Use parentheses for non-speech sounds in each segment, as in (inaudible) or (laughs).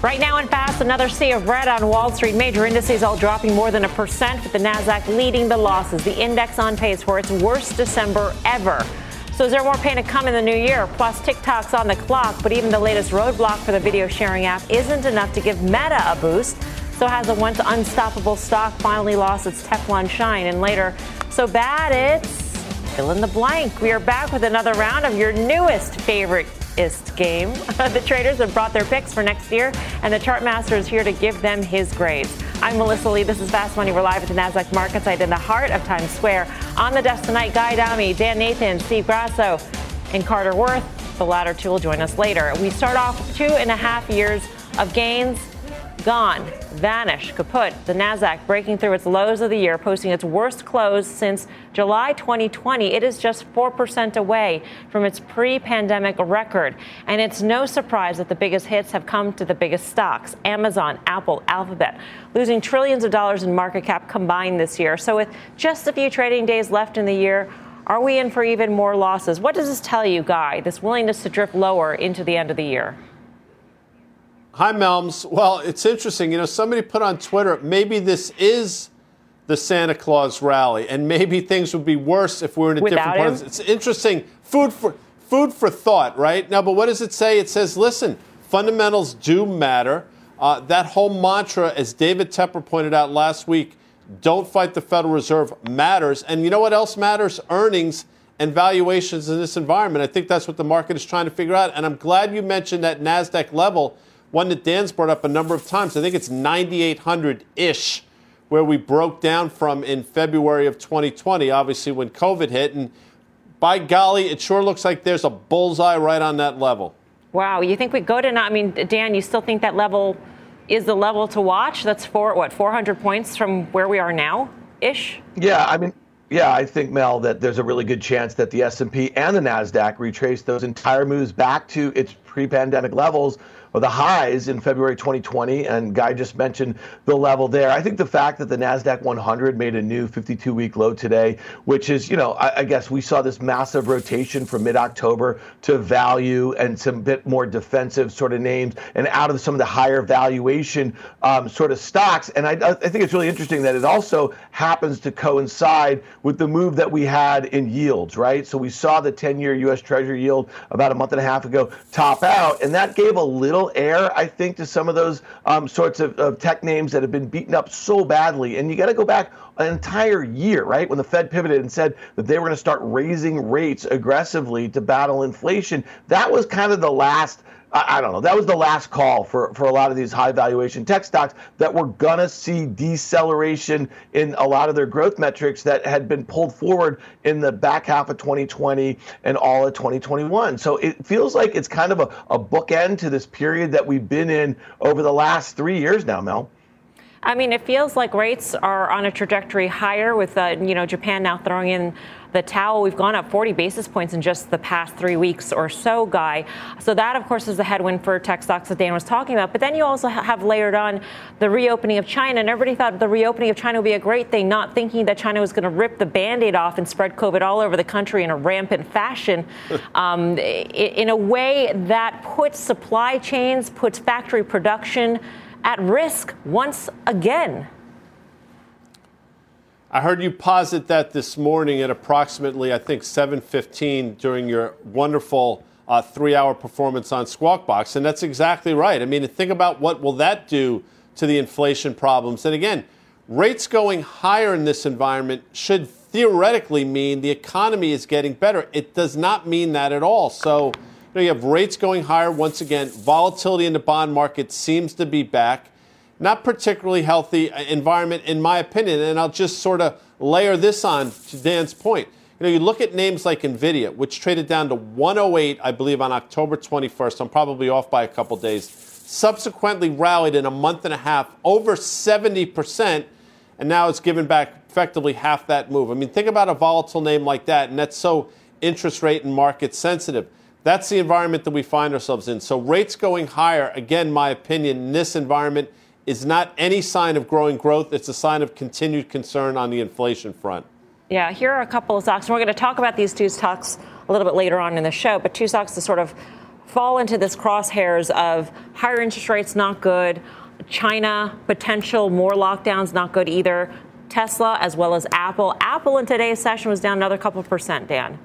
Right now in fast, another sea of red on Wall Street. Major indices all dropping more than a percent, with the Nasdaq leading the losses. The index on pace for its worst December ever. So is there more pain to come in the new year? Plus, TikTok's on the clock, but even the latest roadblock for the video sharing app isn't enough to give Meta a boost. So has a once unstoppable stock finally lost its Teflon shine, and later, so bad it's fill in the blank. We are back with another round of your newest favoriteist game. (laughs) the traders have brought their picks for next year, and the chart master is here to give them his grades. I'm Melissa Lee. This is Fast Money. We're live at the NASDAQ market site in the heart of Times Square. On the desk tonight, Guy Adami, Dan Nathan, Steve Grasso, and Carter Worth. The latter two will join us later. We start off two and a half years of gains gone, vanished, kaput. The Nasdaq breaking through its lows of the year, posting its worst close since July 2020. It is just 4% away from its pre-pandemic record, and it's no surprise that the biggest hits have come to the biggest stocks: Amazon, Apple, Alphabet, losing trillions of dollars in market cap combined this year. So with just a few trading days left in the year, are we in for even more losses? What does this tell you, Guy? This willingness to drift lower into the end of the year? Hi, Melms. Well, it's interesting. You know, somebody put on Twitter, maybe this is the Santa Claus rally, and maybe (laughs) things would be worse if we were in a Without different part. him? It's interesting. Food for food for thought, right? Now, but what does it say? It says, listen, fundamentals do matter. Uh, that whole mantra, as David Tepper pointed out last week, don't fight the Federal Reserve matters. And you know what else matters? Earnings and valuations in this environment. I think that's what the market is trying to figure out. And I'm glad you mentioned that NASDAQ level one that Dan's brought up a number of times. I think it's 9,800 ish, where we broke down from in February of 2020, obviously when COVID hit. And by golly, it sure looks like there's a bullseye right on that level. Wow, you think we go to? Not, I mean, Dan, you still think that level is the level to watch? That's for what 400 points from where we are now, ish. Yeah, I mean, yeah, I think Mel that there's a really good chance that the S&P and the Nasdaq retrace those entire moves back to its pre-pandemic levels or the highs in February 2020, and Guy just mentioned the level there. I think the fact that the Nasdaq 100 made a new 52-week low today, which is, you know, I, I guess we saw this massive rotation from mid-October to value and some bit more defensive sort of names, and out of some of the higher valuation um, sort of stocks. And I, I think it's really interesting that it also happens to coincide with the move that we had in yields, right? So we saw the 10-year U.S. Treasury yield about a month and a half ago top out, and that gave a little air, I think, to some of those um, sorts of, of tech names that have been beaten up so badly. And you got to go back an entire year, right? When the Fed pivoted and said that they were going to start raising rates aggressively to battle inflation. That was kind of the last. I don't know. That was the last call for, for a lot of these high valuation tech stocks that were going to see deceleration in a lot of their growth metrics that had been pulled forward in the back half of 2020 and all of 2021. So it feels like it's kind of a, a bookend to this period that we've been in over the last three years now, Mel. I mean, it feels like rates are on a trajectory higher with, uh, you know, Japan now throwing in the towel. We've gone up 40 basis points in just the past three weeks or so, Guy. So that, of course, is the headwind for tech stocks that Dan was talking about. But then you also have layered on the reopening of China, and everybody thought the reopening of China would be a great thing, not thinking that China was going to rip the Band-Aid off and spread COVID all over the country in a rampant fashion, (laughs) um, in a way that puts supply chains, puts factory production at risk once again. I heard you posit that this morning at approximately, I think, 7:15 during your wonderful uh, three-hour performance on Squawk Box, and that's exactly right. I mean, think about what will that do to the inflation problems. And again, rates going higher in this environment should theoretically mean the economy is getting better. It does not mean that at all. So you, know, you have rates going higher once again. Volatility in the bond market seems to be back. Not particularly healthy uh, environment, in my opinion. And I'll just sort of layer this on to Dan's point. You know, you look at names like Nvidia, which traded down to 108, I believe, on October 21st. I'm probably off by a couple days. Subsequently rallied in a month and a half over 70%, and now it's given back effectively half that move. I mean, think about a volatile name like that, and that's so interest rate and market sensitive. That's the environment that we find ourselves in. So rates going higher, again, my opinion, in this environment is not any sign of growing growth. It's a sign of continued concern on the inflation front. Yeah, here are a couple of stocks. And we're going to talk about these two stocks a little bit later on in the show, but two stocks that sort of fall into this crosshairs of higher interest rates, not good. China, potential more lockdowns, not good either. Tesla as well as Apple. Apple in today's session was down another couple percent, Dan.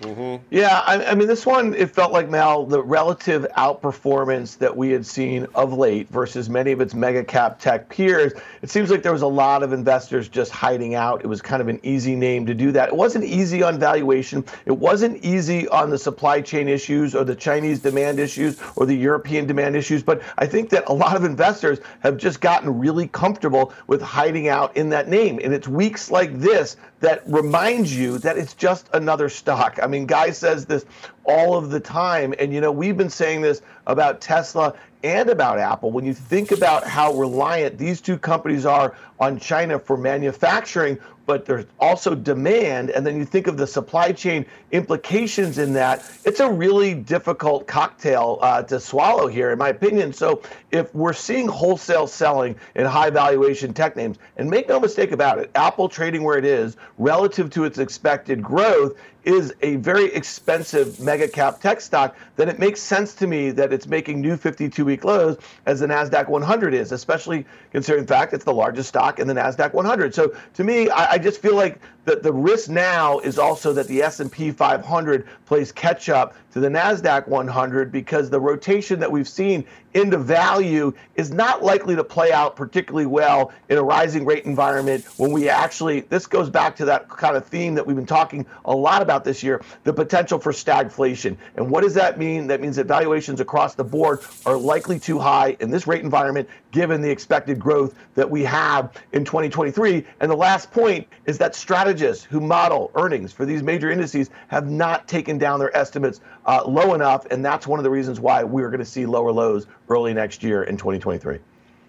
Mm-hmm. Yeah, I, I, mean, this one, it felt like, Mal, the relative outperformance that we had seen of late versus many of its mega cap tech peers, it seems like there was a lot of investors just hiding out. It was kind of an easy name to do that. It wasn't easy on valuation, it wasn't easy on the supply chain issues or the Chinese demand issues or the European demand issues. But I think that a lot of investors have just gotten really comfortable with hiding out in that name. And it's weeks like this that reminds you that it's just another stock. I mean, Guy says this all of the time. And, you know, we've been saying this about Tesla and about Apple. When you think about how reliant these two companies are on China for manufacturing, but there's also demand, and then you think of the supply chain implications in that, it's a really difficult cocktail uh, to swallow here, in my opinion. So if we're seeing wholesale selling in high valuation tech names, and make no mistake about it, Apple trading where it is relative to its expected growth is a very expensive mega cap tech stock, then it makes sense to me that it's making new 52 week lows as the NASDAQ 100 is, especially considering fact it's the largest stock in the NASDAQ 100. So to me, I, I just feel like the, risk now is also that the S&P 500 plays catch up to the Nasdaq 100 because the rotation that we've seen into value is not likely to play out particularly well in a rising rate environment when we actually this goes back to that kind of theme that we've been talking a lot about this year the potential for stagflation. And what does that mean? That means that valuations across the board are likely too high in this rate environment given the expected growth that we have in 2023 and the last point is that strategists who model earnings for these major indices have not taken down their estimates uh, low enough, and that's one of the reasons why we're going to see lower lows early next year in 2023.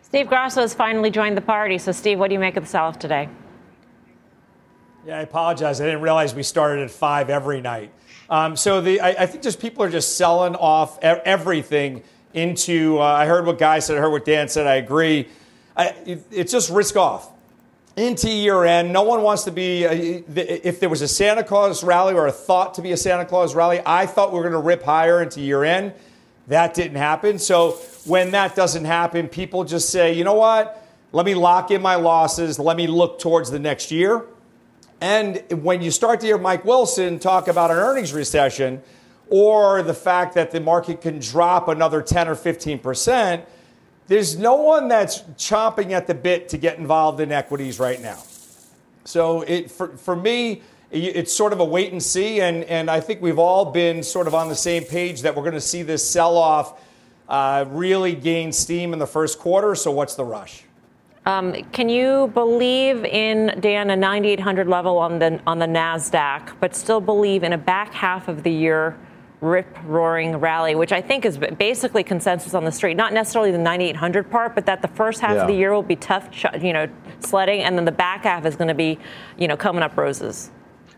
Steve Grasso has finally joined the party. So, Steve, what do you make of the sell-off today? Yeah, I apologize. I didn't realize we started at five every night. Um, so the I, I, think just people are just selling off everything into. Uh, I heard what Guy said. I heard what Dan said. I agree. I, it, it's just risk off into year end. No one wants to be, uh, if there was a Santa Claus rally or a thought to be a Santa Claus rally, I thought we were going to rip higher into year end. That didn't happen. So when that doesn't happen, people just say, you know what? Let me lock in my losses. Let me look towards the next year. And when you start to hear Mike Wilson talk about an earnings recession or the fact that the market can drop another 10 or 15 percent, there's no one that's chomping at the bit to get involved in equities right now. So it, for, for me, it's sort of a wait and see, and, and I think we've all been sort of on the same page that we're going to see this sell off uh, really gain steam in the first quarter. So, what's the rush? Um, can you believe in Dan a 9,800 level on the on the Nasdaq, but still believe in a back half of the year rip roaring rally, which I think is basically consensus on the street. Not necessarily the 9800 part, but that the first half yeah. of the year will be tough, you know, sledding, and then the back half is going to be, you know, coming up roses.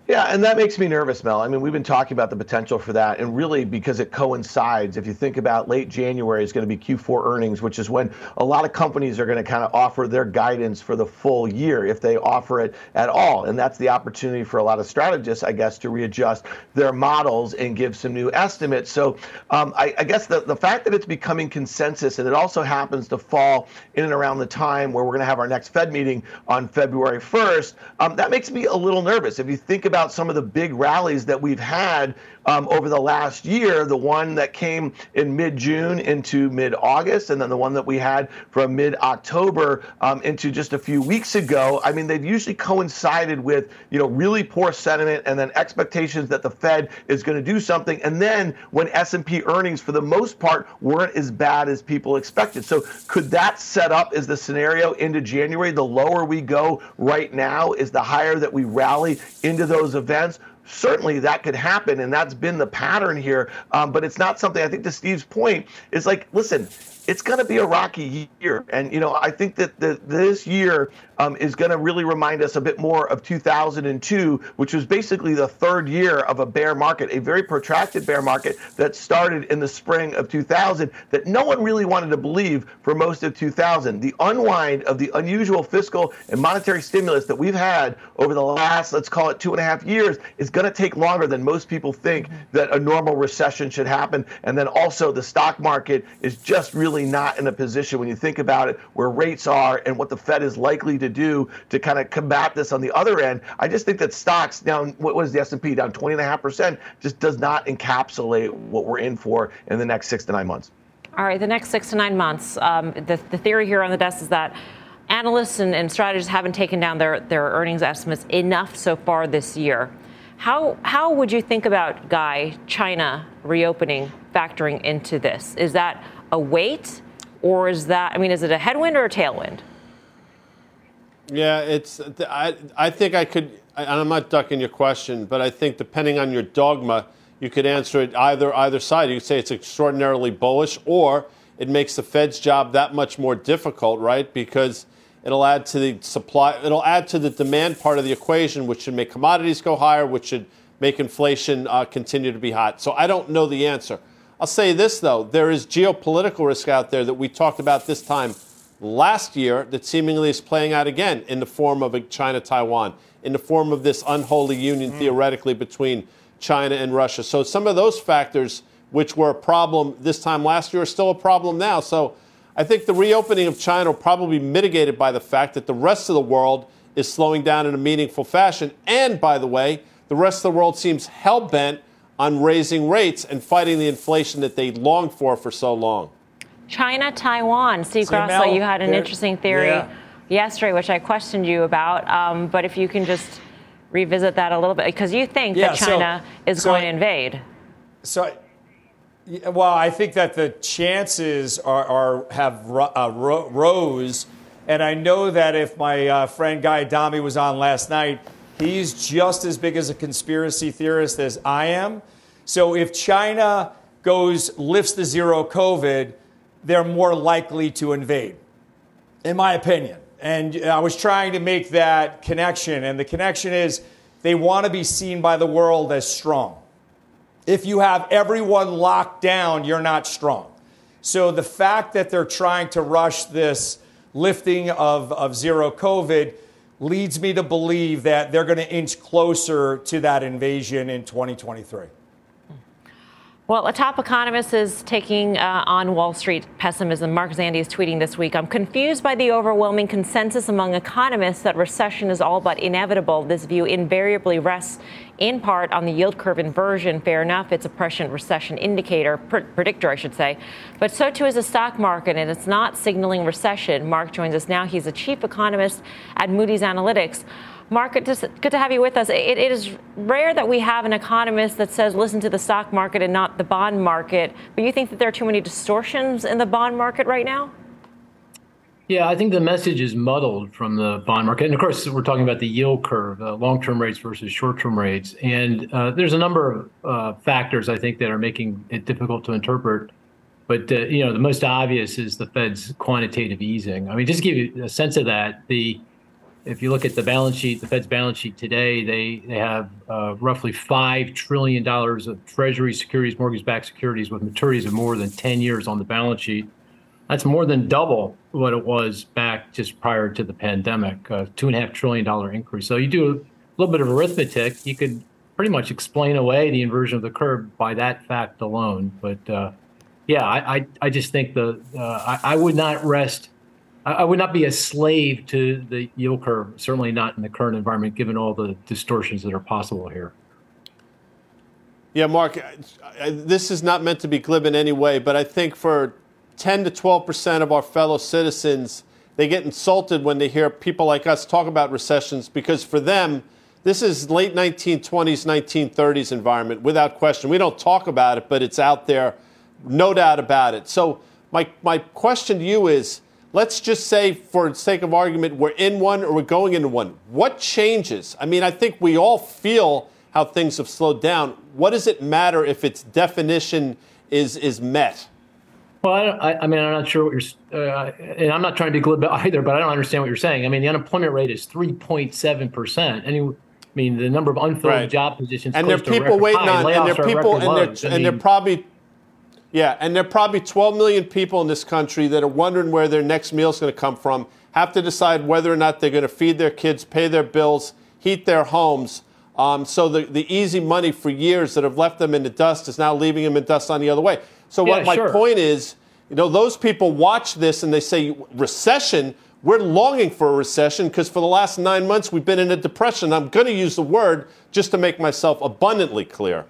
Yeah, and that makes me nervous, Mel. I mean, we've been talking about the potential for that, and really because it coincides. If you think about late January is going to be Q4 earnings, which is when a lot of companies are going to kind of offer their guidance for the full year, if they offer it at all. And that's the opportunity for a lot of strategists, I guess, to readjust their models and give some new estimates. So um, I, I, guess the, the fact that it's becoming consensus, and it also happens to fall in and around the time where we're going to have our next Fed meeting on February 1st, um, that makes me a little nervous. If you think about about some of the big rallies that we've had um, over the last year, the one that came in mid June into mid August, and then the one that we had from mid October um, into just a few weeks ago, I mean, they've usually coincided with, you know, really poor sentiment and then expectations that the Fed is going to do something. And then when S&P earnings, for the most part, weren't as bad as people expected. So could that set up as the scenario into January? The lower we go right now is the higher that we rally into those events certainly that could happen, and that's been the pattern here. Um, but it's not something I think to Steve's point is like, listen, it's going to be a rocky year. And, you know, I think that the, this year um, is going to really remind us a bit more of 2002, which was basically the third year of a bear market, a very protracted bear market that started in the spring of 2000 that no one really wanted to believe for most of 2000. The unwind of the unusual fiscal and monetary stimulus that we've had over the last, let's call it two and a half years, is going to take longer than most people think that a normal recession should happen. And then also the stock market is just really really not in a position when you think about it where rates are and what the Fed is likely to do to kind of combat this on the other end. I just think that stocks down, what was the S&P down 20.5% just does not encapsulate what we're in for in the next six to nine months. All right, the next six to nine months. Um, the, the theory here on the desk is that analysts and, and strategists haven't taken down their, their earnings estimates enough so far this year. How, how would you think about, Guy, China reopening factoring into this? Is that a weight, or is that? I mean, is it a headwind or a tailwind? Yeah, it's. I I think I could. And I'm not ducking your question, but I think depending on your dogma, you could answer it either either side. You could say it's extraordinarily bullish, or it makes the Fed's job that much more difficult, right? Because it'll add to the supply. It'll add to the demand part of the equation, which should make commodities go higher, which should make inflation uh, continue to be hot. So I don't know the answer. I'll say this, though there is geopolitical risk out there that we talked about this time last year that seemingly is playing out again in the form of a China Taiwan, in the form of this unholy union mm. theoretically between China and Russia. So some of those factors, which were a problem this time last year, are still a problem now. So I think the reopening of China will probably be mitigated by the fact that the rest of the world is slowing down in a meaningful fashion. And by the way, the rest of the world seems hell bent on raising rates and fighting the inflation that they longed for for so long. China, Taiwan. Steve Grasso, you had an interesting theory yeah. yesterday, which I questioned you about. Um, but if you can just revisit that a little bit, because you think yeah, that China so, is so going to invade. So, well, I think that the chances are, are have uh, rose, and I know that if my uh, friend Guy Adami was on last night, he's just as big as a conspiracy theorist as I am. So if China goes lifts the zero COVID, they're more likely to invade, in my opinion. And I was trying to make that connection, and the connection is they want to be seen by the world as strong. If you have everyone locked down, you're not strong. So the fact that they're trying to rush this lifting of, of zero COVID leads me to believe that they're going to inch closer to that invasion in 2023. Well, a top economist is taking uh, on Wall Street pessimism. Mark Zandi is tweeting this week I'm confused by the overwhelming consensus among economists that recession is all but inevitable. This view invariably rests in part on the yield curve inversion. Fair enough, it's a prescient recession indicator, pr- predictor, I should say. But so too is the stock market, and it's not signaling recession. Mark joins us now. He's a chief economist at Moody's Analytics. Mark, just good to have you with us. It, it is rare that we have an economist that says listen to the stock market and not the bond market. But you think that there are too many distortions in the bond market right now? Yeah, I think the message is muddled from the bond market. And of course, we're talking about the yield curve, uh, long term rates versus short term rates. And uh, there's a number of uh, factors, I think, that are making it difficult to interpret. But uh, you know, the most obvious is the Fed's quantitative easing. I mean, just to give you a sense of that, the if you look at the balance sheet, the Fed's balance sheet today, they they have uh, roughly five trillion dollars of Treasury securities, mortgage-backed securities with maturities of more than ten years on the balance sheet. That's more than double what it was back just prior to the pandemic, a two and a half trillion dollar increase. So you do a little bit of arithmetic, you could pretty much explain away the inversion of the curve by that fact alone. But uh, yeah, I, I, I just think the uh, I, I would not rest I would not be a slave to the yield curve, certainly not in the current environment, given all the distortions that are possible here. Yeah, Mark, this is not meant to be glib in any way, but I think for 10 to 12 percent of our fellow citizens, they get insulted when they hear people like us talk about recessions because for them, this is late 1920s, 1930s environment without question. We don't talk about it, but it's out there, no doubt about it. So my, my question to you is, let's just say for sake of argument, we're in one or we're going into one. What changes? I mean, I think we all feel how things have slowed down. What does it matter if its definition is, is met? Well, I, I, mean, I'm not sure what you're, uh, and I'm not trying to be glib (laughs) either, but I don't understand what you're saying. I mean, the unemployment rate is 3.7 percent. Any, I mean, the number of unfilled right. job positions, and there are people waiting high, on, and there are people, and they're, and they're probably, yeah, and there are probably 12 million people in this country that are wondering where their next meal is going to come from. Have to decide whether or not they're going to feed their kids, pay their bills, heat their homes. Um, so the, the easy money for years that have left them in the dust is now leaving them in dust on the other way. So what yeah, my sure. point is, you know, those people watch this and they say recession. We're longing for a recession because for the last nine months we've been in a depression. I'm going to use the word just to make myself abundantly clear.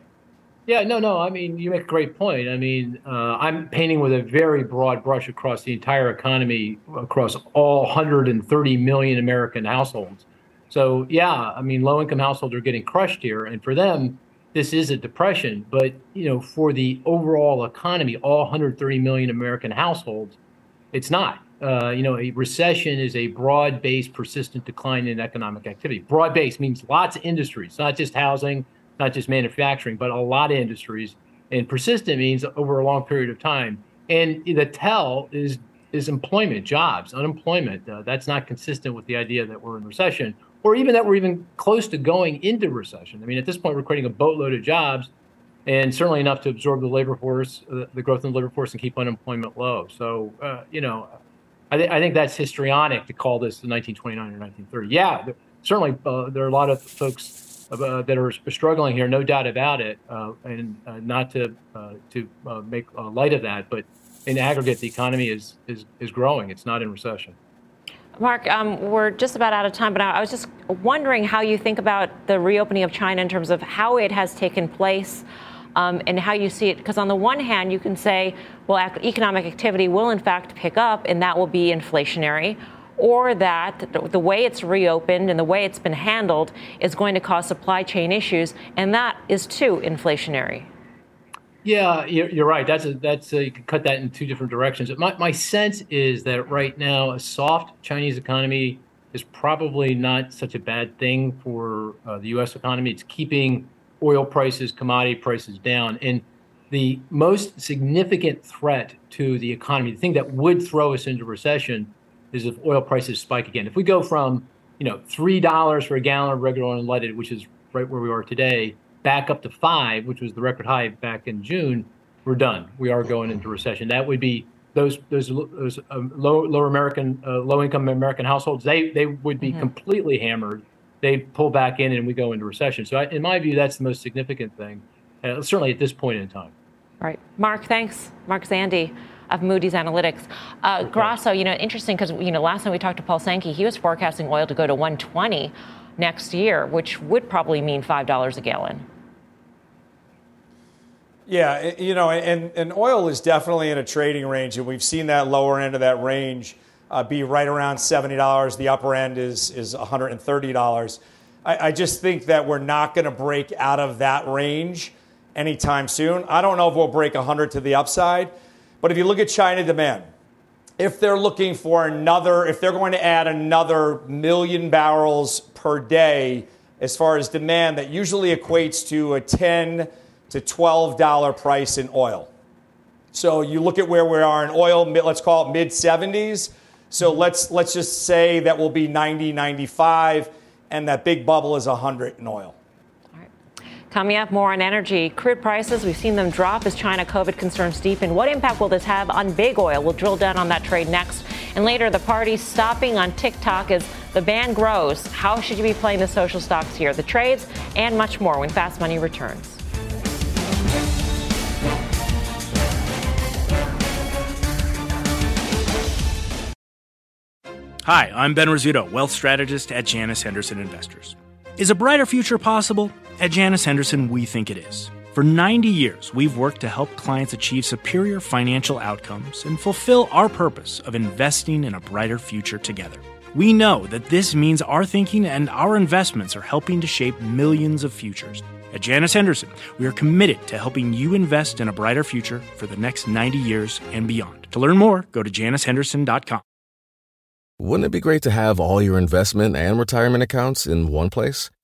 Yeah, no, no. I mean, you make a great point. I mean, uh, I'm painting with a very broad brush across the entire economy, across all 130 million American households. So, yeah, I mean, low income households are getting crushed here. And for them, this is a depression, but you know, for the overall economy, all 130 million American households, it's not. Uh, you know, a recession is a broad-based, persistent decline in economic activity. Broad-based means lots of industries, not just housing, not just manufacturing, but a lot of industries. And persistent means over a long period of time. And the tell is is employment, jobs, unemployment. Uh, that's not consistent with the idea that we're in recession or even that we're even close to going into recession. I mean, at this point, we're creating a boatload of jobs, and certainly enough to absorb the labor force, uh, the growth in the labor force, and keep unemployment low. So, uh, you know, I, th- I, think that's histrionic to call this the 1929 or 1930. Yeah, certainly uh, there are a lot of folks uh, that are struggling here, no doubt about it, uh, and uh, not to to make light of that, but in aggregate, the economy is is is growing. It's not in recession. Mark, um, we're just about out of time, but I was just wondering how you think about the reopening of China in terms of how it has taken place. Um, and how you see it. Because on the one hand, you can say, well, economic activity will in fact pick up, and that will be inflationary, or that the way it's reopened and the way it's been handled is going to cause supply chain issues, and that is too inflationary. Yeah, you're, right. That's a, that's a, you can cut that in two different directions. My my sense is that right now a soft Chinese economy is probably not such a bad thing for uh, the U.S. economy. It's keeping oil prices, commodity prices down, and the most significant threat to the economy, the thing that would throw us into recession, is if oil prices spike again. If we go from you know three dollars for a gallon of regular oil unleaded, which is right where we are today, back up to five, which was the record high back in June, we're done. We are going into recession. That would be those those, those um, low lower American uh, low income American households. They they would be mm-hmm. completely hammered. They pull back in and we go into recession. So I, in my view, that's the most significant thing, uh, certainly at this point in time. All right, Mark. Thanks, Mark Zandi of Moody's Analytics. Uh, Grasso, you know, interesting because you know last time we talked to Paul Sankey, he was forecasting oil to go to 120 next year, which would probably mean $5 a gallon. Yeah, you know, and, and oil is definitely in a trading range, and we've seen that lower end of that range uh, be right around $70. The upper end is, is $130. I, I just think that we're not going to break out of that range anytime soon. I don't know if we'll break 100 to the upside, but if you look at China demand, if they're looking for another, if they're going to add another million barrels per day as far as demand, that usually equates to a 10 to $12 price in oil. So you look at where we are in oil, let's call it mid 70s. So let's let's just say that will be 90, 95, and that big bubble is 100 in oil. Coming up, more on energy. Crude prices, we've seen them drop as China COVID concerns deepen. What impact will this have on big oil? We'll drill down on that trade next. And later, the party stopping on TikTok as the ban grows. How should you be playing the social stocks here? The trades and much more when Fast Money returns. Hi, I'm Ben Rizzuto, wealth strategist at Janus Henderson Investors. Is a brighter future possible? At Janus Henderson, we think it is. For 90 years, we've worked to help clients achieve superior financial outcomes and fulfill our purpose of investing in a brighter future together. We know that this means our thinking and our investments are helping to shape millions of futures. At Janus Henderson, we are committed to helping you invest in a brighter future for the next 90 years and beyond. To learn more, go to janushenderson.com. Wouldn't it be great to have all your investment and retirement accounts in one place?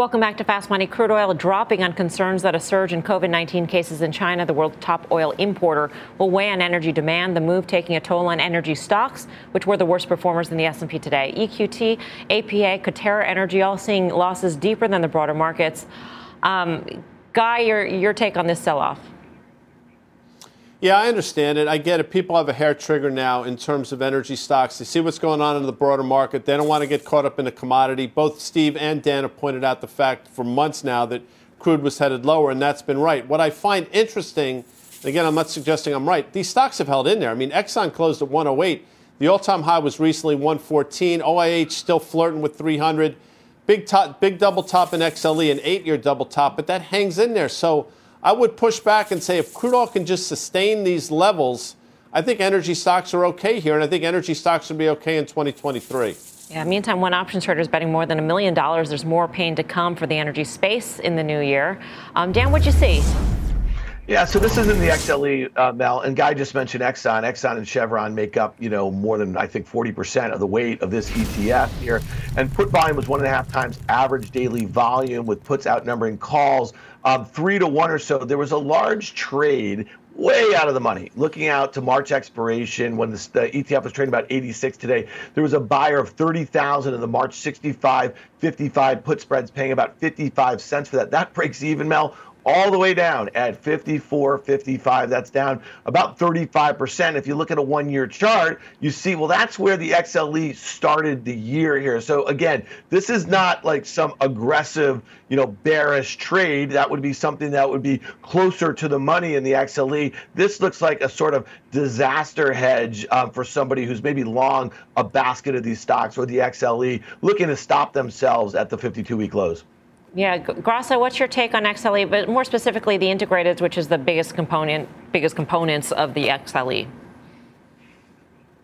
Welcome back to Fast Money. Crude oil dropping on concerns that a surge in COVID 19 cases in China, the world's top oil importer, will weigh on energy demand. The move taking a toll on energy stocks, which were the worst performers in the S&P today. EQT, APA, Coterra Energy, all seeing losses deeper than the broader markets. Um, Guy, your your take on this sell-off? Yeah, I understand it. I get it. People have a hair trigger now in terms of energy stocks. They see what's going on in the broader market. They don't want to get caught up in a commodity. Both Steve and Dan have pointed out the fact for months now that crude was headed lower, and that's been right. What I find interesting, again, I'm not suggesting I'm right, these stocks have held in there. I mean, Exxon closed at 108. The all time high was recently 114. OIH still flirting with 300. Big, top, big double top in XLE, an eight year double top, but that hangs in there. So, I would push back and say if crude oil can just sustain these levels, I think energy stocks are okay here, and I think energy stocks will be okay in 2023. Yeah, meantime, one options trader is betting more than a million dollars. There's more pain to come for the energy space in the new year. Um, Dan, what'd you see? Yeah, so this is in the XLE, uh, Mel, and Guy just mentioned Exxon. Exxon and Chevron make up, you know, more than I think 40% of the weight of this ETF here. And put volume was one and a half times average daily volume, with puts outnumbering calls um, three to one or so. There was a large trade way out of the money. Looking out to March expiration, when the, the, ETF was trading about 86 today, there was a buyer of 30,000 in the March 65, 55 put spreads, paying about 55 cents for that. That breaks even, Mel, all the way down at 54, 55. That's down about 35%. If you look at a one year chart, you see, well, that's where the XLE started the year here. So again, this is not like some aggressive, you know, bearish trade. That would be something that would be closer to the money in the XLE. This looks like a sort of disaster hedge um, for somebody who's maybe long a basket of these stocks or the XLE looking to stop themselves at the 52 week lows. Yeah, Grasso, what's your take on XLE, but more specifically the integrated, which is the biggest component, biggest components of the XLE?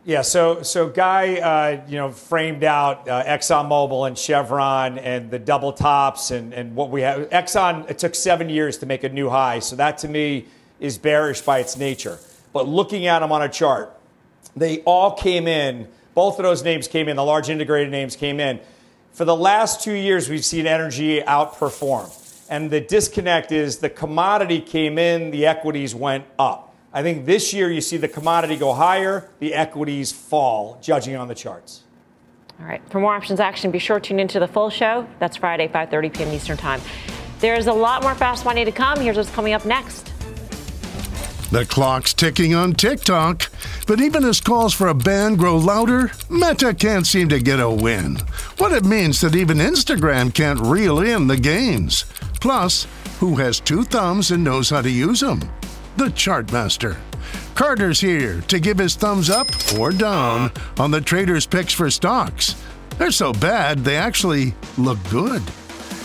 Yeah, so so Guy, uh, you know, framed out uh, ExxonMobil and Chevron and the double tops and and what we have. Exxon, it took seven years to make a new high, so that to me is bearish by its nature. But looking at them on a chart, they all came in. Both of those names came in. The large integrated names came in for the last two years, we've seen energy outperform. And the disconnect is the commodity came in, the equities went up. I think this year you see the commodity go higher, the equities fall, judging on the charts. All right. For more options action, be sure to tune into the full show. That's Friday, 5:30 p.m. Eastern Time. There's a lot more fast money to come. Here's what's coming up next. The clock's ticking on TikTok, but even as calls for a ban grow louder, Meta can't seem to get a win. What it means that even Instagram can't reel in the gains. Plus, who has two thumbs and knows how to use them? The Chartmaster. Carter's here to give his thumbs up or down on the traders' picks for stocks. They're so bad, they actually look good.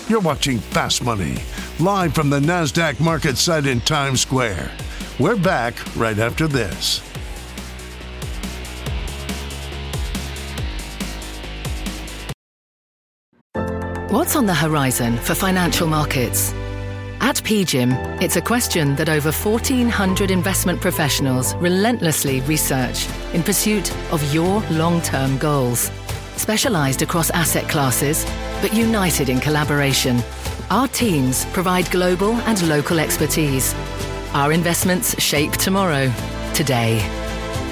You're watching Fast Money, live from the NASDAQ market site in Times Square. We're back right after this. What's on the horizon for financial markets? At PGIM, it's a question that over 1,400 investment professionals relentlessly research in pursuit of your long term goals. Specialized across asset classes, but united in collaboration, our teams provide global and local expertise. Our investments shape tomorrow, today.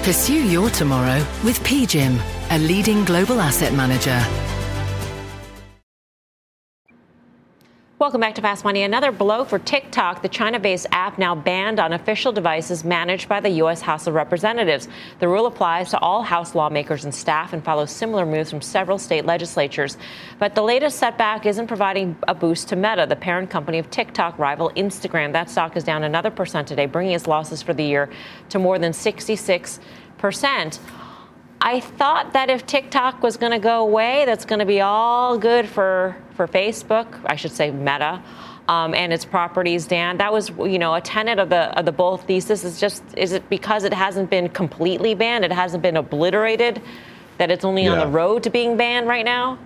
Pursue your tomorrow with PGIM, a leading global asset manager. Welcome back to Fast Money. Another blow for TikTok, the China based app now banned on official devices managed by the U.S. House of Representatives. The rule applies to all House lawmakers and staff and follows similar moves from several state legislatures. But the latest setback isn't providing a boost to Meta, the parent company of TikTok rival Instagram. That stock is down another percent today, bringing its losses for the year to more than 66 percent. I thought that if TikTok was going to go away, that's going to be all good for, for Facebook, I should say Meta, um, and its properties. Dan, that was you know a tenet of the of the bull thesis. Is just is it because it hasn't been completely banned, it hasn't been obliterated, that it's only yeah. on the road to being banned right now?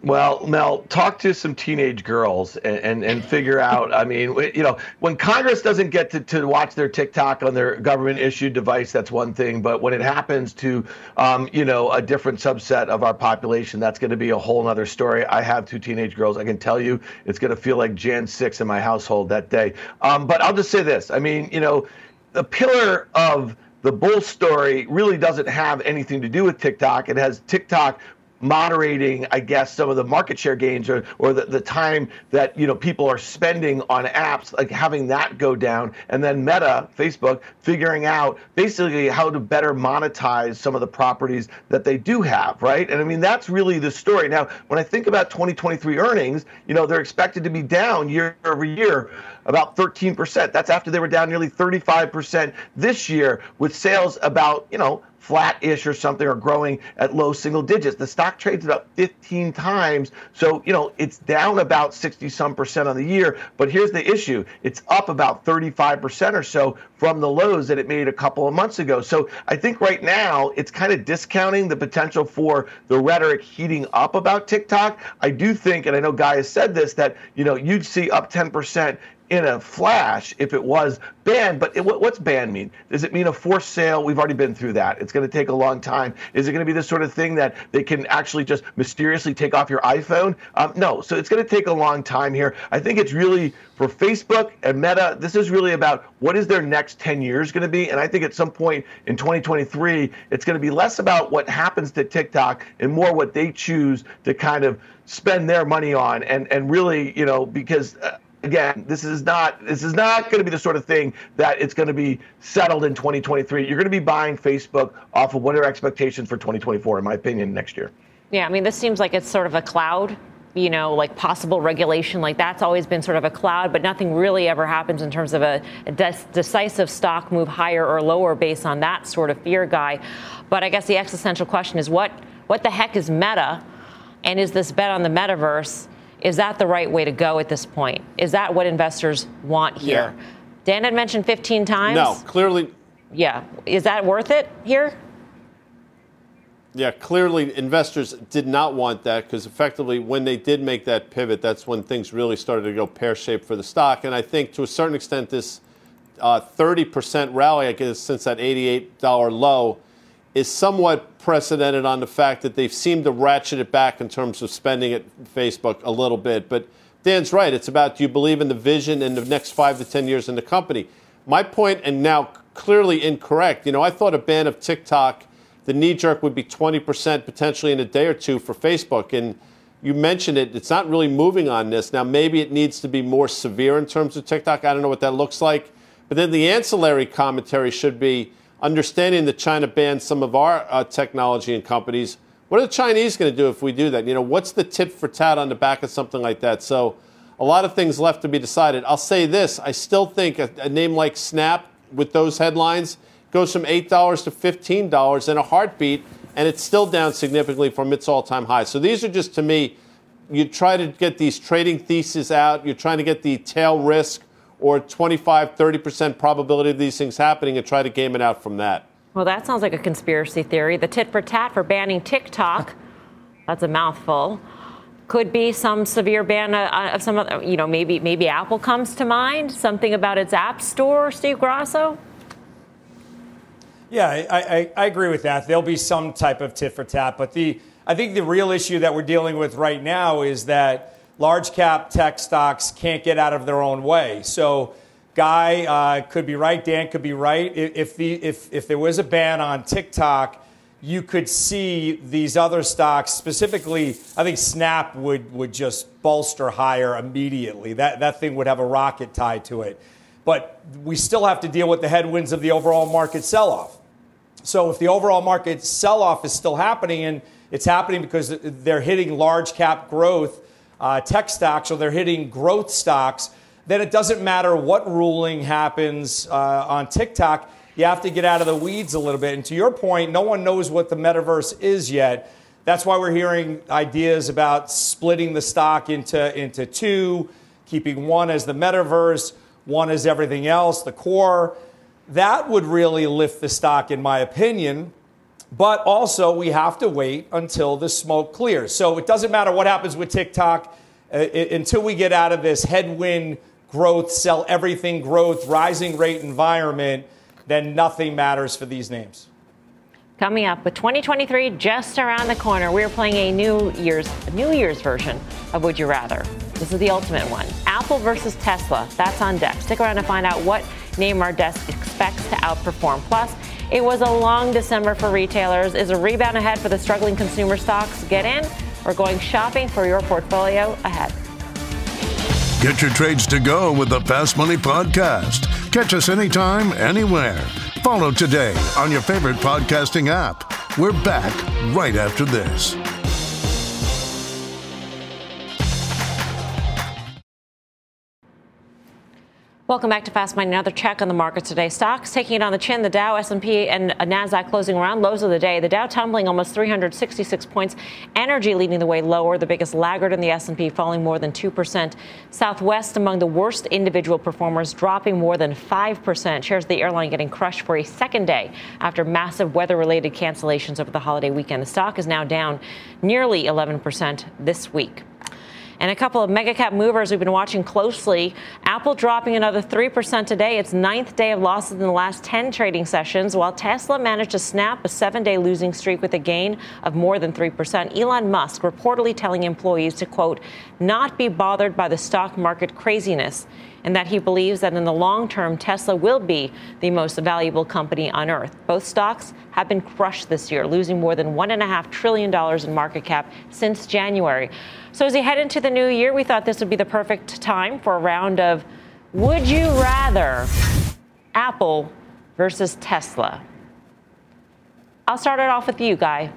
Well, Mel, talk to some teenage girls and, and, and, figure out. I mean, you know, when Congress doesn't get to, to watch their TikTok on their government issued device, that's one thing. But when it happens to, um, you know, a different subset of our population, that's going to be a whole other story. I have two teenage girls. I can tell you it's going to feel like Jan 6 in my household that day. Um, but I'll just say this I mean, you know, the pillar of the bull story really doesn't have anything to do with TikTok. It has TikTok moderating, I guess, some of the market share gains or, or the, the time that you know people are spending on apps, like having that go down, and then Meta, Facebook, figuring out basically how to better monetize some of the properties that they do have, right? And I mean that's really the story. Now, when I think about 2023 earnings, you know they're expected to be down year over year about 13%. That's after they were down nearly 35% this year, with sales about you know flat-ish or something or growing at low single digits. The stock trades about 15 times. So, you know, it's down about 60 some percent on the year. But here's the issue. It's up about 35% or so from the lows that it made a couple of months ago. So I think right now it's kind of discounting the potential for the rhetoric heating up about TikTok. I do think, and I know Guy has said this, that, you know, you'd see up 10% in a flash if it was banned. But it, what's banned mean? Does it mean a forced sale? We've already been through that. It's going to take a long time. Is it going to be the sort of thing that they can actually just mysteriously take off your iPhone? Um, no. So it's going to take a long time here. I think it's really for Facebook and Meta. This is really about what is their next 10 years going to be. And I think at some point in 2023, it's going to be less about what happens to TikTok and more what they choose to kind of spend their money on and and really you know because uh, again, this is not this is not going to be the sort of thing that it's going to be settled in 2023. You're going to be buying Facebook off of what are expectations for 2024, in my opinion, next year. Yeah, I mean, this seems like it's sort of a cloud. You know, like possible regulation, like that's always been sort of a cloud, but nothing really ever happens in terms of a, a decisive stock move higher or lower based on that sort of fear guy. But I guess the existential question is what what the heck is Meta, and is this bet on the metaverse? Is that the right way to go at this point? Is that what investors want here? Yeah. Dan had mentioned 15 times. No, clearly. Yeah. Is that worth it here? Yeah, clearly investors did not want that because effectively, when they did make that pivot, that's when things really started to go pear shaped for the stock. And I think to a certain extent, this uh, 30% rally, I guess, since that $88 low is somewhat precedented on the fact that they've seemed to ratchet it back in terms of spending at Facebook a little bit. But Dan's right. It's about do you believe in the vision in the next five to 10 years in the company? My point, and now clearly incorrect, you know, I thought a ban of TikTok, the knee jerk would be 20% potentially in a day or two for Facebook. And you mentioned it, it's not really moving on this. Now, maybe it needs to be more severe in terms of TikTok. I don't know what that looks like. But then the ancillary commentary should be understanding that China banned some of our uh, technology and companies. What are the Chinese going to do if we do that? You know, what's the tip for tat on the back of something like that? So, a lot of things left to be decided. I'll say this: I still think a, a name like Snap, with those headlines, goes from eight dollars to fifteen dollars in a heartbeat, and it's still down significantly from its all-time high. So these are just to me. You try to get these trading theses out. You're trying to get the tail risk or 25, 30% probability of these things happening and try to game it out from that. Well, that sounds like a conspiracy theory. The tit for tat for banning TikTok, that's a mouthful. could be some severe ban uh, uh, of some other, you know, maybe maybe Apple comes to mind. Something about its app store, Steve Grasso? Yeah, I, I, I, agree with that. There'll be some type of tit for tat, but the I think the real issue that we're dealing with right now is that large cap tech stocks can't get out of their own way. So, Guy uh, could be right, Dan could be right. If the if if there was a ban on TikTok, you could see these other stocks, specifically, I think Snap would would just bolster higher immediately. That that thing would have a rocket tied to it. But we still have to deal with the headwinds of the overall market sell off. So if the overall market sell off is still happening, and it's happening because they're hitting large cap growth uh, tech stocks or they're hitting growth stocks, then it doesn't matter what ruling happens uh, on TikTok. You have to get out of the weeds a little bit. And to your point, no one knows what the metaverse is yet. That's why we're hearing ideas about splitting the stock into, into two, keeping one as the metaverse, one as everything else, the core. That would really lift the stock, in my opinion. But also, we have to wait until the smoke clears. So it doesn't matter what happens with TikTok uh, until we get out of this headwind growth, sell everything growth, rising rate environment, then nothing matters for these names. Coming up with 2023 just around the corner, we're playing a New Year's New Year's version of Would You Rather. This is the ultimate one. Apple versus Tesla. That's on deck. Stick around to find out what name our desk expects to outperform. Plus, it was a long December for retailers. Is a rebound ahead for the struggling consumer stocks? Get in. We're going shopping for your portfolio ahead. Get your trades to go with the Fast Money Podcast. Catch us anytime, anywhere. Follow today on your favorite podcasting app. We're back right after this. Welcome back to Fast Money. Another check on the markets today. Stocks taking it on the chin. The Dow, S&P, and Nasdaq closing around lows of the day. The Dow tumbling almost 366 points. Energy leading the way lower. The biggest laggard in the S&P falling more than 2%. Southwest among the worst individual performers, dropping more than 5%. Shares of the airline getting crushed for a second day after massive weather-related cancellations over the holiday weekend. The stock is now down nearly 11% this week. And a couple of mega cap movers we've been watching closely. Apple dropping another 3% today, its ninth day of losses in the last 10 trading sessions, while Tesla managed to snap a seven day losing streak with a gain of more than 3%. Elon Musk reportedly telling employees to, quote, not be bothered by the stock market craziness and that he believes that in the long term, Tesla will be the most valuable company on earth. Both stocks have been crushed this year, losing more than $1.5 trillion in market cap since January. So as we head into the new year, we thought this would be the perfect time for a round of Would You Rather Apple versus Tesla? I'll start it off with you, Guy.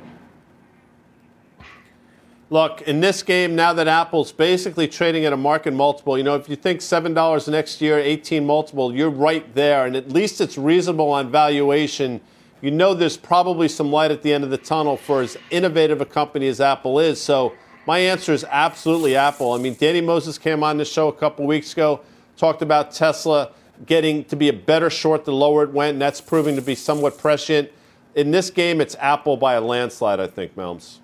Look, in this game, now that Apple's basically trading at a market multiple, you know, if you think $7 next year, 18 multiple, you're right there. And at least it's reasonable on valuation. You know there's probably some light at the end of the tunnel for as innovative a company as Apple is. So my answer is absolutely Apple. I mean, Danny Moses came on the show a couple weeks ago, talked about Tesla getting to be a better short the lower it went, and that's proving to be somewhat prescient. In this game, it's Apple by a landslide, I think, Melms.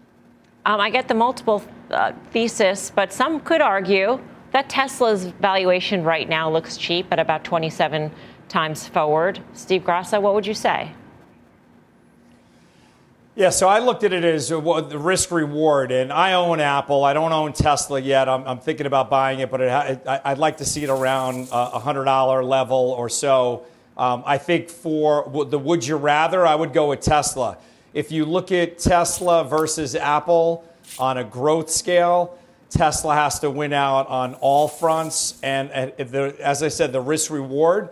Um, I get the multiple uh, thesis, but some could argue that Tesla's valuation right now looks cheap at about 27 times forward. Steve Grasso, what would you say? Yeah, so I looked at it as the risk reward, and I own Apple. I don't own Tesla yet. I'm, I'm thinking about buying it, but it, I, would like to see it around a hundred dollar level or so. Um, I think for the would you rather, I would go with Tesla. If you look at Tesla versus Apple on a growth scale, Tesla has to win out on all fronts. And, as I said, the risk reward,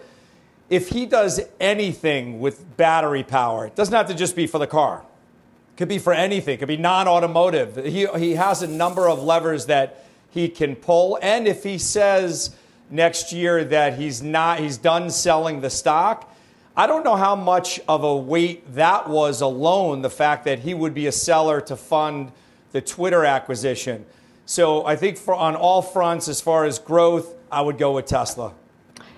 if he does anything with battery power, it doesn't have to just be for the car. It could be for anything. It could be non-automotive. He, he has a number of levers that he can pull. And if he says next year that he's not, he's done selling the stock, I don't know how much of a weight that was alone, the fact that he would be a seller to fund the Twitter acquisition. So I think for on all fronts, as far as growth, I would go with Tesla.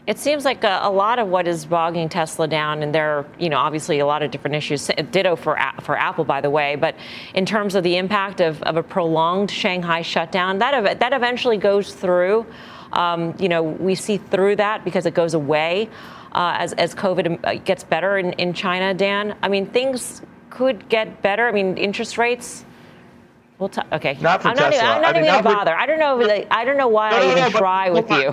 It seems like a, a, lot of what is bogging Tesla down, and there are, you know, obviously a lot of different issues. Ditto for for Apple, by the way. But in terms of the impact of, of a prolonged Shanghai shutdown, that that eventually goes through. Um, you know, we see through that because it goes away uh, as as COVID uh, gets better in, in China. Dan, I mean, things could get better. I mean, interest rates. We'll t- okay. Not for I'm Tesla. Not, I'm not I even mean, gonna bother. I don't know. Like, I don't know why no, I even no, try with you.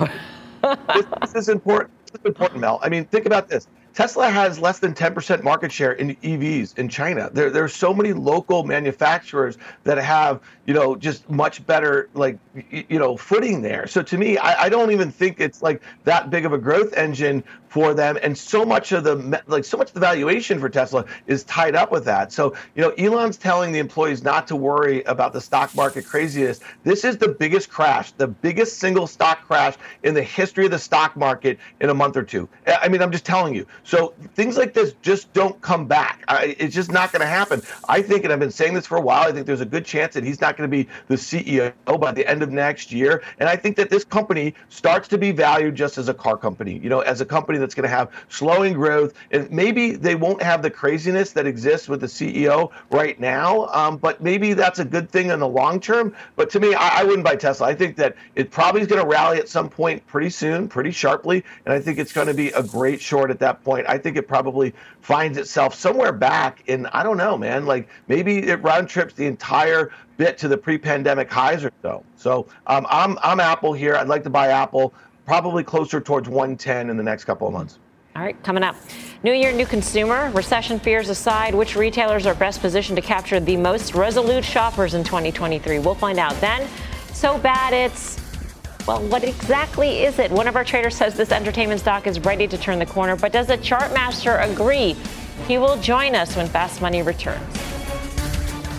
this, this is important. This is important, Mel. I mean, think about this. Tesla has less than 10% market share in EVs in China. There, there are so many local manufacturers that have, you know, just much better, like, you know, footing there. So to me, I, I don't even think it's like that big of a growth engine for them and so much of the like so much of the valuation for Tesla is tied up with that. So, you know, Elon's telling the employees not to worry about the stock market craziness. This is the biggest crash, the biggest single stock crash in the history of the stock market in a month or two. I mean, I'm just telling you. So, things like this just don't come back. I, it's just not going to happen. I think and I've been saying this for a while, I think there's a good chance that he's not going to be the CEO by the end of next year. And I think that this company starts to be valued just as a car company, you know, as a company that's going to have slowing growth. And maybe they won't have the craziness that exists with the CEO right now, um, but maybe that's a good thing in the long term. But to me, I, I wouldn't buy Tesla. I think that it probably is going to rally at some point pretty soon, pretty sharply. And I think it's going to be a great short at that point. I think it probably finds itself somewhere back in, I don't know, man, like maybe it round trips the entire bit to the pre-pandemic highs or so. So um, I'm I'm Apple here. I'd like to buy Apple probably closer towards 110 in the next couple of months. All right, coming up. New year, new consumer. Recession fears aside, which retailers are best positioned to capture the most resolute shoppers in 2023? We'll find out then. So bad it's well, what exactly is it? One of our traders says this entertainment stock is ready to turn the corner, but does the chart master agree? He will join us when Fast Money returns.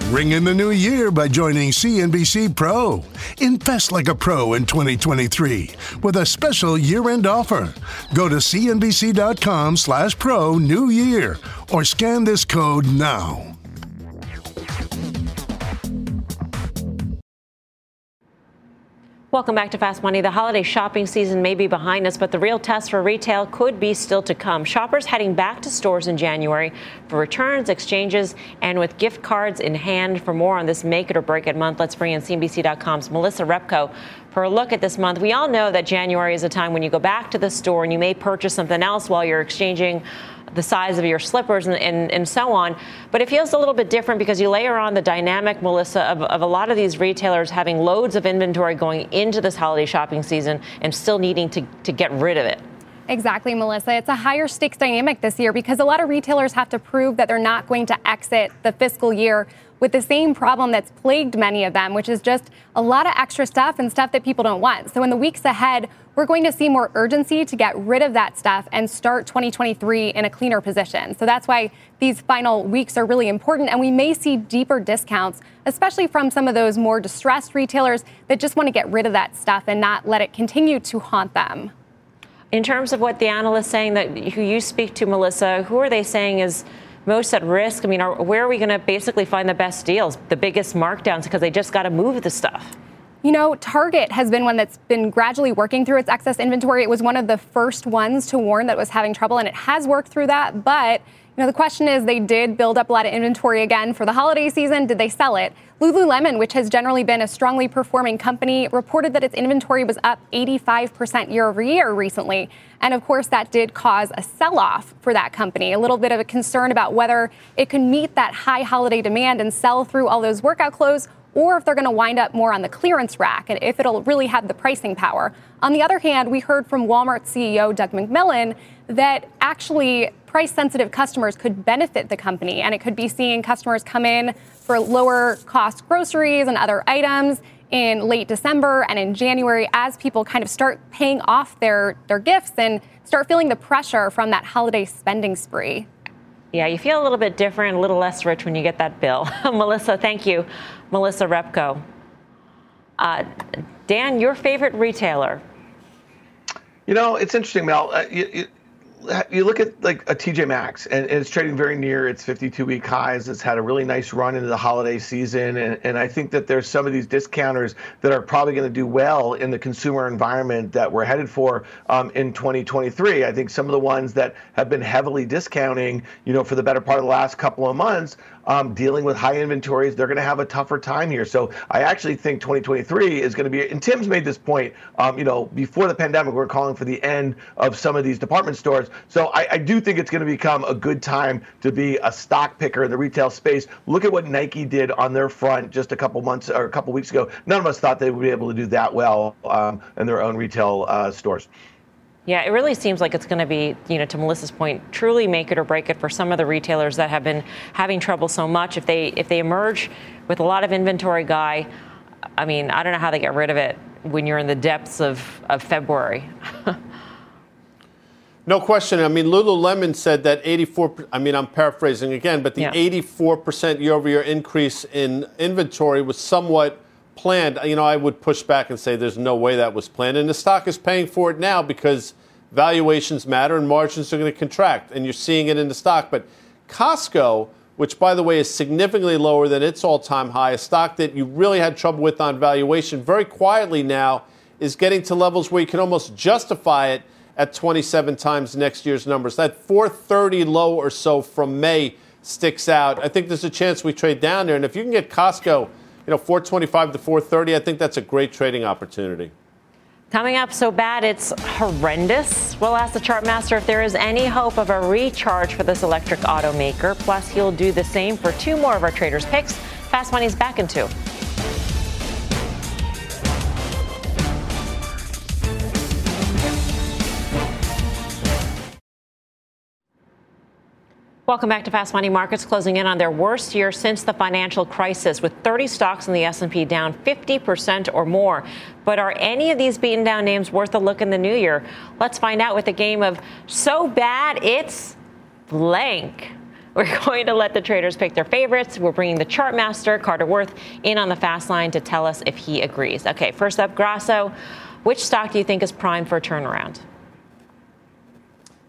Ring in the new year by joining CNBC Pro. Invest like a pro in 2023 with a special year-end offer. Go to cnbc.com slash pro new year or scan this code now. Welcome back to Fast Money. The holiday shopping season may be behind us, but the real test for retail could be still to come. Shoppers heading back to stores in January for returns, exchanges, and with gift cards in hand. For more on this make it or break it month, let's bring in CNBC.com's Melissa Repko for a look at this month. We all know that January is a time when you go back to the store and you may purchase something else while you're exchanging the size of your slippers and, and, and, so on. But it feels a little bit different because you layer on the dynamic, Melissa, of, of a lot of these retailers having loads of inventory going into this holiday shopping season and still needing to, to get rid of it. Exactly, Melissa. It's a higher stakes dynamic this year because a lot of retailers have to prove that they're not going to exit the fiscal year with the same problem that's plagued many of them, which is just a lot of extra stuff and stuff that people don't want. So in the weeks ahead, we're going to see more urgency to get rid of that stuff and start 2023 in a cleaner position. So that's why these final weeks are really important. And we may see deeper discounts, especially from some of those more distressed retailers that just want to get rid of that stuff and not let it continue to haunt them. In terms of what the analysts saying that who you speak to, Melissa, who are they saying is most at risk? I mean, are, where are we going to basically find the best deals, the biggest markdowns, because they just got to move the stuff? You know, Target has been one that's been gradually working through its excess inventory. It was one of the first ones to warn that was having trouble, and it has worked through that. But, you know, the question is they did build up a lot of inventory again for the holiday season. Did they sell it? Lululemon, which has generally been a strongly performing company, reported that its inventory was up 85% year over year recently. And of course, that did cause a sell off for that company. A little bit of a concern about whether it could meet that high holiday demand and sell through all those workout clothes or if they're going to wind up more on the clearance rack and if it'll really have the pricing power. On the other hand, we heard from Walmart CEO Doug McMillon that actually price sensitive customers could benefit the company and it could be seeing customers come in for lower cost groceries and other items in late December and in January as people kind of start paying off their, their gifts and start feeling the pressure from that holiday spending spree. Yeah, you feel a little bit different, a little less rich when you get that bill. (laughs) Melissa, thank you. Melissa Repko. Uh, Dan, your favorite retailer? You know, it's interesting, Mel. Uh, you, you, you look at like a TJ Maxx, and, and, it's trading very near its 52-week highs. It's had a really nice run into the holiday season, and, and I think that there's some of these discounters that are probably going to do well in the consumer environment that we're headed for um, in 2023. I think some of the ones that have been heavily discounting, you know, for the better part of the last couple of months, um, dealing with high inventories, they're going to have a tougher time here. So I actually think 2023 is going to be. And Tim's made this point. Um, you know, before the pandemic, we are calling for the end of some of these department stores. So I, I do think it's going to become a good time to be a stock picker in the retail space. Look at what Nike did on their front just a couple months or a couple weeks ago. None of us thought they would be able to do that well um, in their own retail uh, stores. Yeah, it really seems like it's going to be, you know, to Melissa's point, truly make it or break it for some of the retailers that have been having trouble so much. If they if they emerge with a lot of inventory, guy, I mean, I don't know how they get rid of it when you're in the depths of, of February. (laughs) no question. I mean, Lululemon said that 84. I mean, I'm paraphrasing again, but the yeah. 84% year-over-year increase in inventory was somewhat planned, you know, I would push back and say there's no way that was planned. And the stock is paying for it now because valuations matter and margins are going to contract. And you're seeing it in the stock. But Costco, which by the way is significantly lower than its all time high, a stock that you really had trouble with on valuation, very quietly now is getting to levels where you can almost justify it at 27 times next year's numbers. That 430 low or so from May sticks out. I think there's a chance we trade down there. And if you can get Costco you know, 425 to 430, I think that's a great trading opportunity. Coming up so bad it's horrendous. We'll ask the chart master if there is any hope of a recharge for this electric automaker. Plus, he'll do the same for two more of our traders' picks. Fast Money's back in two. Welcome back to Fast Money Markets, closing in on their worst year since the financial crisis, with 30 stocks in the S&P down 50% or more. But are any of these beaten down names worth a look in the new year? Let's find out with a game of so bad it's blank. (laughs) We're going to let the traders pick their favorites. We're bringing the chart master, Carter Worth, in on the fast line to tell us if he agrees. Okay, first up, Grasso. Which stock do you think is prime for a turnaround?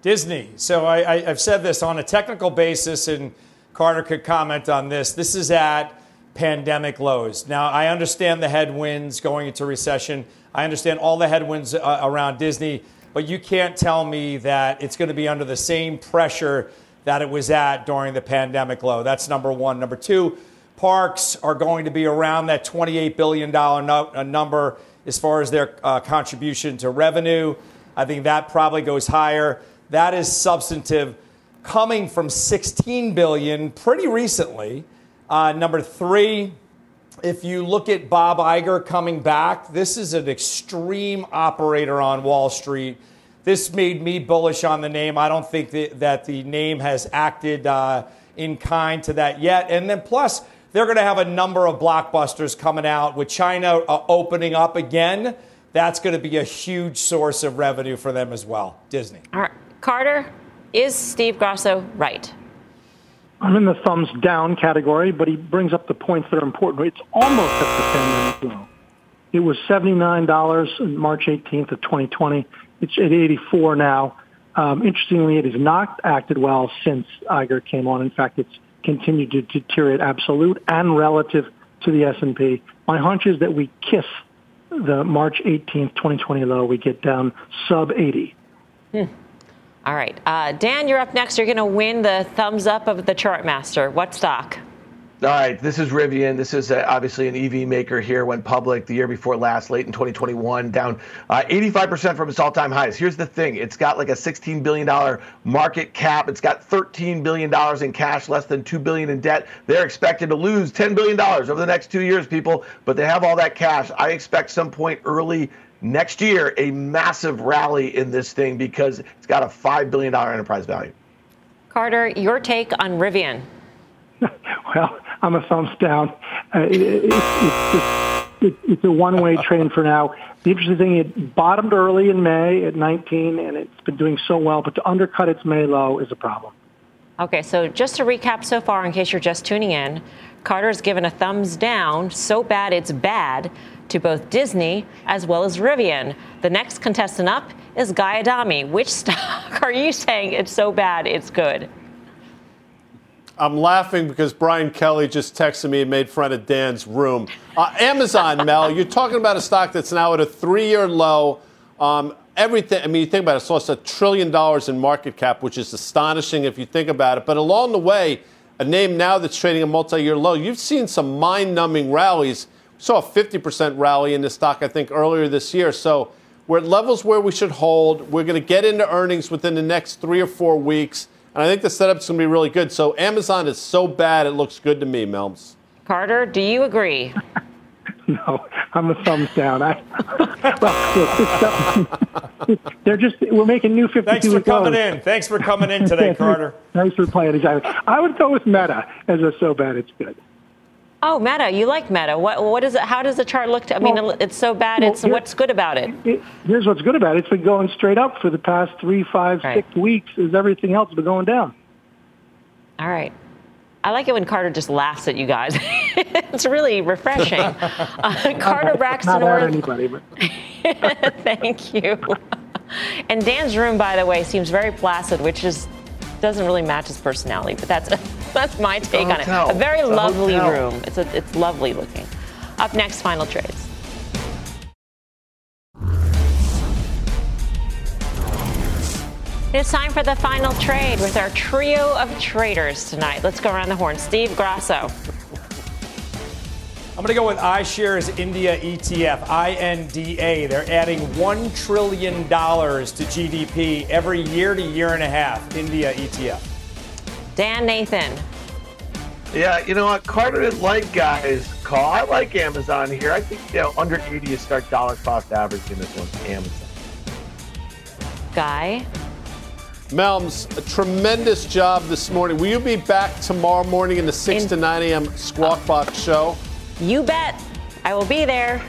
Disney. So I, have said this on a technical basis, and Carter could comment on this. This is at pandemic lows. Now, I understand the headwinds going into recession. I understand all the headwinds uh, around Disney, but you can't tell me that it's going to be under the same pressure that it was at during the pandemic low. That's number one. Number two, parks are going to be around that $28 billion no- uh, number as far as their uh, contribution to revenue. I think that probably goes higher. That is substantive, coming from 16 billion pretty recently. Uh, number three, if you look at Bob Iger coming back, this is an extreme operator on Wall Street. This made me bullish on the name. I don't think that, that the name has acted uh, in kind to that yet. And then plus, they're going to have a number of blockbusters coming out with China uh, opening up again. That's going to be a huge source of revenue for them as well. Disney. All right. Carter, is Steve Grasso right? I'm in the thumbs down category, but he brings up the points that are important. It's almost at the pandemic low. It was $79 on March 18th of 2020. It's at 84 now. Um, interestingly, it has not acted well since Iger came on. In fact, it's continued to deteriorate absolute and relative to the S&P. My hunch is that we kiss the March 18th, 2020 low. We get down sub 80. Hmm. All right. Uh, Dan, you're up next. You're going to win the thumbs up of the chart master. What stock? All right, this is Rivian. This is uh, obviously an EV maker here. Went public the year before last, late in 2021, down uh, 85% from its all-time highs. Here's the thing: it's got like a 16 billion dollar market cap. It's got 13 billion dollars in cash, less than 2 billion in debt. They're expected to lose 10 billion dollars over the next two years, people. But they have all that cash. I expect some point early next year a massive rally in this thing because it's got a $5 billion enterprise value. Carter, your take on Rivian. (laughs) well, I'm a thumbs down. Uh, it, it, it's, it's a one-way (laughs) train for now. The interesting thing, it bottomed early in May at 19, and it's been doing so well, but to undercut its May low is a problem. Okay, so just to recap so far, in case you're just tuning in, Carter's given a thumbs down, so bad it's bad. To both Disney as well as Rivian. The next contestant up is Guy Adami. Which stock (laughs) are you saying it's so bad it's good? I'm laughing because Brian Kelly just texted me and made fun of Dan's room. Uh, Amazon, Mel, (laughs) you're talking about a stock that's now at a three-year low. Um, everything. I mean, you think about it, it's lost a trillion dollars in market cap, which is astonishing if you think about it. But along the way, a name now that's trading a multi-year low. You've seen some mind-numbing rallies. We saw a 50% rally in this stock, I think, earlier this year. So we're at levels where we should hold. We're going to get into earnings within the next three or four weeks. And I think the setup's going to be really good. So Amazon is so bad, it looks good to me, Melms. Carter, do you agree? (laughs) no, I'm a thumbs down. I, (laughs) well, (laughs) they're just we're making new 52. Thanks for coming in. Thanks for coming in today, Carter. Thanks for playing exactly. I would go with Meta as a so bad it's good. Oh, Meta, you like Meta. What, what is it? How does the chart look? To, I mean, well, it's so bad. Well, it's what's good about it? it? Here's what's good about it. It's been going straight up for the past three, five, right. six weeks. As everything else has been going down. All right. I like it when Carter just laughs at you guys. (laughs) it's really refreshing. (laughs) Uh, Carter Braxton Not anybody, but. (laughs) Thank you. And Dan's room, by the way, seems very placid, which is doesn't really match his personality, but that's (laughs) that's my take on it. A very it's lovely a room. It's a, it's lovely looking. Up next, final trades. It's time for the final trade with our trio of traders tonight. Let's go around the horn. Steve Grasso. I'm going to go with iShares India ETF, INDA. They're adding $1 trillion to GDP every year to year and a half. India ETF. Dan Nathan. Yeah, you know what? Carter didn't like guys call. I like Amazon here. I think you know under 80 you start dollar cost averaging this one. Amazon. Guy. Melms, a tremendous job this morning. Will you be back tomorrow morning in the 6 in- to 9 a.m. Squawk Box show? You bet. I will be there.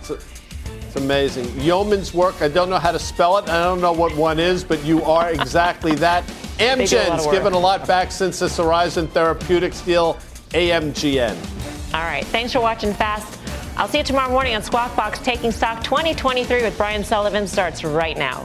It's, a, it's, amazing. Yeoman's work. I don't know how to spell it. I don't know what one is, but you are (laughs) exactly that. Amgen's given a lot back since this Horizon Therapeutics deal. AMGN. All right. Thanks for watching Fast. I'll see you tomorrow morning on Squawk Box Taking Stock 2023 with Brian Sullivan starts right now.